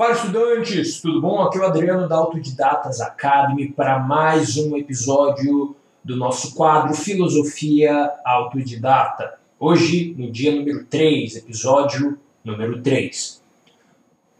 Fala estudantes, tudo bom? Aqui é o Adriano da Autodidatas Academy para mais um episódio do nosso quadro Filosofia Autodidata. Hoje, no dia número 3, episódio número 3.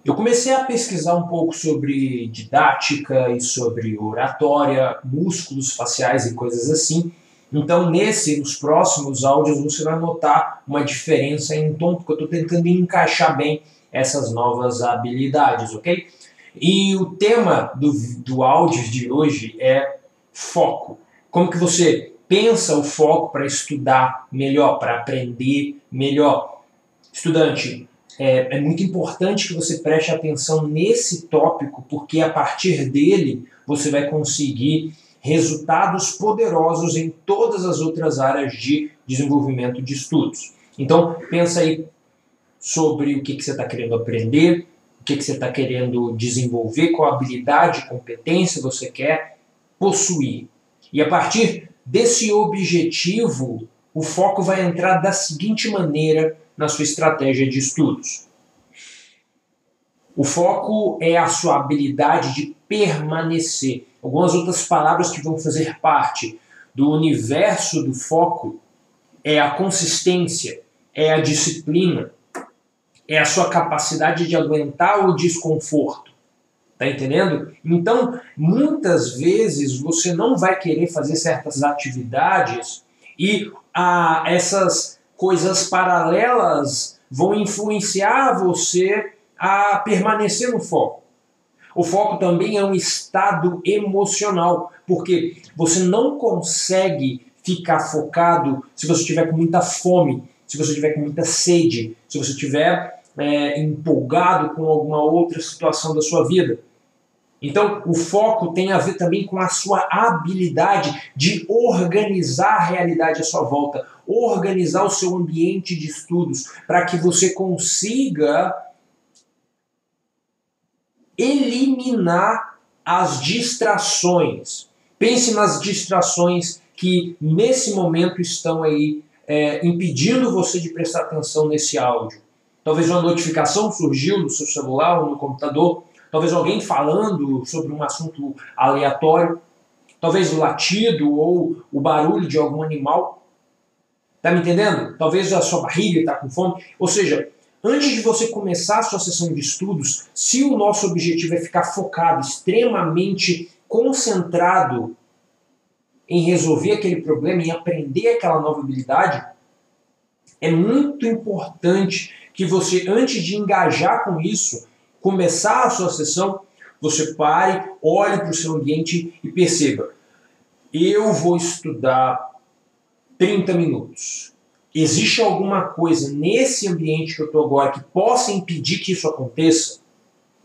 Eu comecei a pesquisar um pouco sobre didática e sobre oratória, músculos faciais e coisas assim. Então, nesse, nos próximos áudios, você vai notar uma diferença em tom, porque eu estou tentando encaixar bem essas novas habilidades, ok? E o tema do, do áudio de hoje é foco. Como que você pensa o foco para estudar melhor, para aprender melhor? Estudante, é, é muito importante que você preste atenção nesse tópico, porque a partir dele você vai conseguir resultados poderosos em todas as outras áreas de desenvolvimento de estudos. Então, pensa aí sobre o que, que você está querendo aprender, o que, que você está querendo desenvolver, qual habilidade, competência você quer possuir. E a partir desse objetivo, o foco vai entrar da seguinte maneira na sua estratégia de estudos. O foco é a sua habilidade de permanecer. Algumas outras palavras que vão fazer parte do universo do foco é a consistência, é a disciplina, é a sua capacidade de aguentar o desconforto. Tá entendendo? Então, muitas vezes você não vai querer fazer certas atividades e ah, essas coisas paralelas vão influenciar você a permanecer no foco. O foco também é um estado emocional, porque você não consegue ficar focado se você estiver com muita fome, se você estiver com muita sede, se você estiver é, empolgado com alguma outra situação da sua vida. Então, o foco tem a ver também com a sua habilidade de organizar a realidade à sua volta, organizar o seu ambiente de estudos, para que você consiga eliminar as distrações. Pense nas distrações que nesse momento estão aí é, impedindo você de prestar atenção nesse áudio. Talvez uma notificação surgiu no seu celular ou no computador, talvez alguém falando sobre um assunto aleatório, talvez o latido ou o barulho de algum animal. Tá me entendendo? Talvez a sua barriga está com fome. Ou seja, antes de você começar a sua sessão de estudos, se o nosso objetivo é ficar focado, extremamente concentrado em resolver aquele problema, em aprender aquela nova habilidade, é muito importante que você, antes de engajar com isso, começar a sua sessão, você pare, olhe para o seu ambiente e perceba: eu vou estudar 30 minutos. Existe alguma coisa nesse ambiente que eu estou agora que possa impedir que isso aconteça?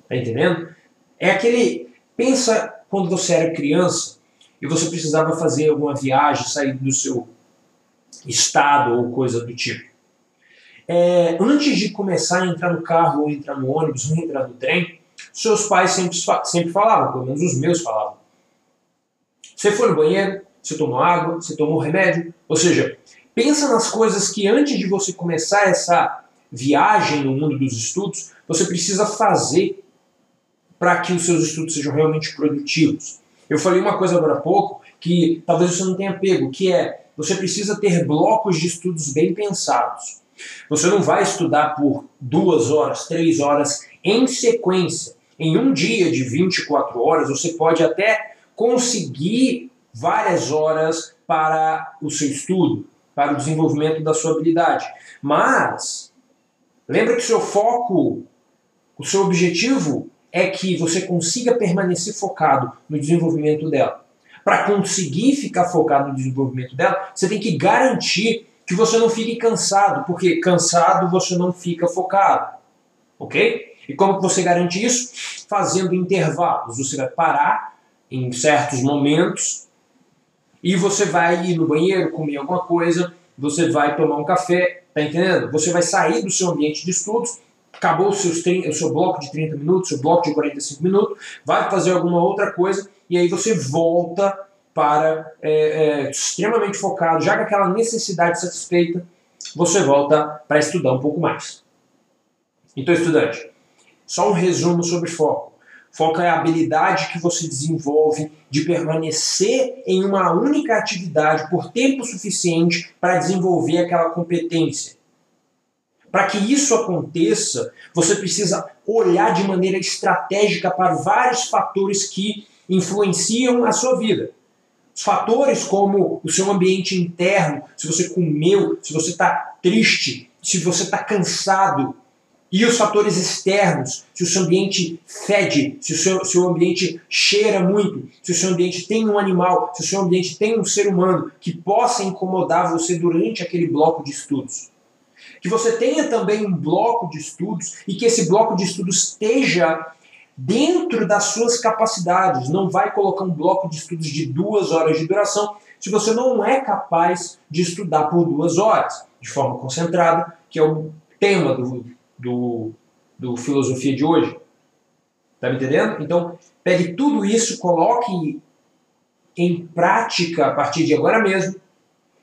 Tá entendendo? É aquele. Pensa quando você era criança e você precisava fazer alguma viagem, sair do seu estado ou coisa do tipo. É, antes de começar a entrar no carro, ou entrar no ônibus, ou entrar no trem, seus pais sempre, sempre falavam, pelo menos os meus falavam. Você foi no banheiro, você tomou água, você tomou remédio. Ou seja, pensa nas coisas que antes de você começar essa viagem no mundo dos estudos, você precisa fazer para que os seus estudos sejam realmente produtivos. Eu falei uma coisa agora há pouco que talvez você não tenha pego, que é você precisa ter blocos de estudos bem pensados. Você não vai estudar por duas horas, três horas em sequência. Em um dia de 24 horas, você pode até conseguir várias horas para o seu estudo, para o desenvolvimento da sua habilidade. Mas, lembra que o seu foco, o seu objetivo é que você consiga permanecer focado no desenvolvimento dela. Para conseguir ficar focado no desenvolvimento dela, você tem que garantir que você não fique cansado, porque cansado você não fica focado. Ok? E como que você garante isso? Fazendo intervalos. Você vai parar em certos momentos e você vai ir no banheiro, comer alguma coisa, você vai tomar um café, tá entendendo? Você vai sair do seu ambiente de estudos, acabou o, seus 30, o seu bloco de 30 minutos, seu bloco de 45 minutos, vai fazer alguma outra coisa e aí você volta para é, é, extremamente focado, já com aquela necessidade satisfeita, você volta para estudar um pouco mais. Então, estudante, Só um resumo sobre foco. Foco é a habilidade que você desenvolve de permanecer em uma única atividade por tempo suficiente para desenvolver aquela competência. Para que isso aconteça, você precisa olhar de maneira estratégica para vários fatores que influenciam a sua vida. Fatores como o seu ambiente interno, se você comeu, se você está triste, se você está cansado, e os fatores externos, se o seu ambiente fede, se o seu, seu ambiente cheira muito, se o seu ambiente tem um animal, se o seu ambiente tem um ser humano que possa incomodar você durante aquele bloco de estudos. Que você tenha também um bloco de estudos e que esse bloco de estudos esteja dentro das suas capacidades. Não vai colocar um bloco de estudos de duas horas de duração se você não é capaz de estudar por duas horas, de forma concentrada, que é o tema do, do, do filosofia de hoje. Tá me entendendo? Então, pegue tudo isso, coloque em prática a partir de agora mesmo,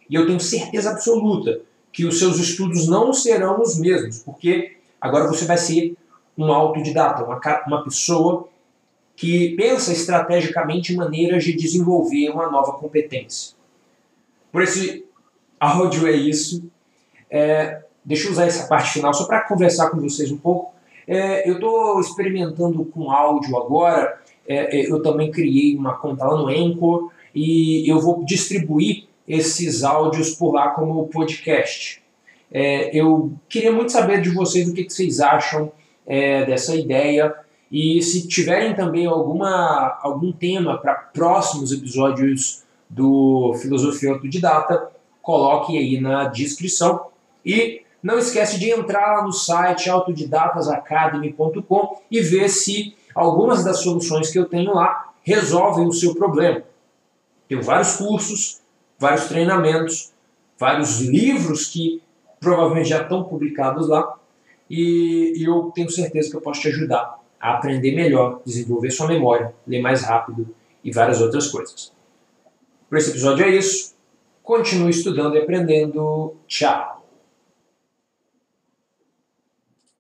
e eu tenho certeza absoluta que os seus estudos não serão os mesmos, porque agora você vai ser um autodidata, uma, uma pessoa que pensa estrategicamente maneiras de desenvolver uma nova competência. Por esse áudio é isso. É, Deixa eu usar essa parte final só para conversar com vocês um pouco. É, eu estou experimentando com áudio agora. É, é, eu também criei uma conta lá no Anchor e eu vou distribuir esses áudios por lá como podcast. É, eu queria muito saber de vocês o que, que vocês acham é, dessa ideia e se tiverem também alguma, algum tema para próximos episódios do Filosofia Autodidata, coloque aí na descrição. E não esquece de entrar lá no site autodidatasacademy.com e ver se algumas das soluções que eu tenho lá resolvem o seu problema. Tenho vários cursos, vários treinamentos, vários livros que provavelmente já estão publicados lá e, eu tenho certeza que eu posso te ajudar a aprender melhor, desenvolver sua memória, ler mais rápido e várias outras coisas. Por esse episódio é isso. Continue estudando e aprendendo. Tchau!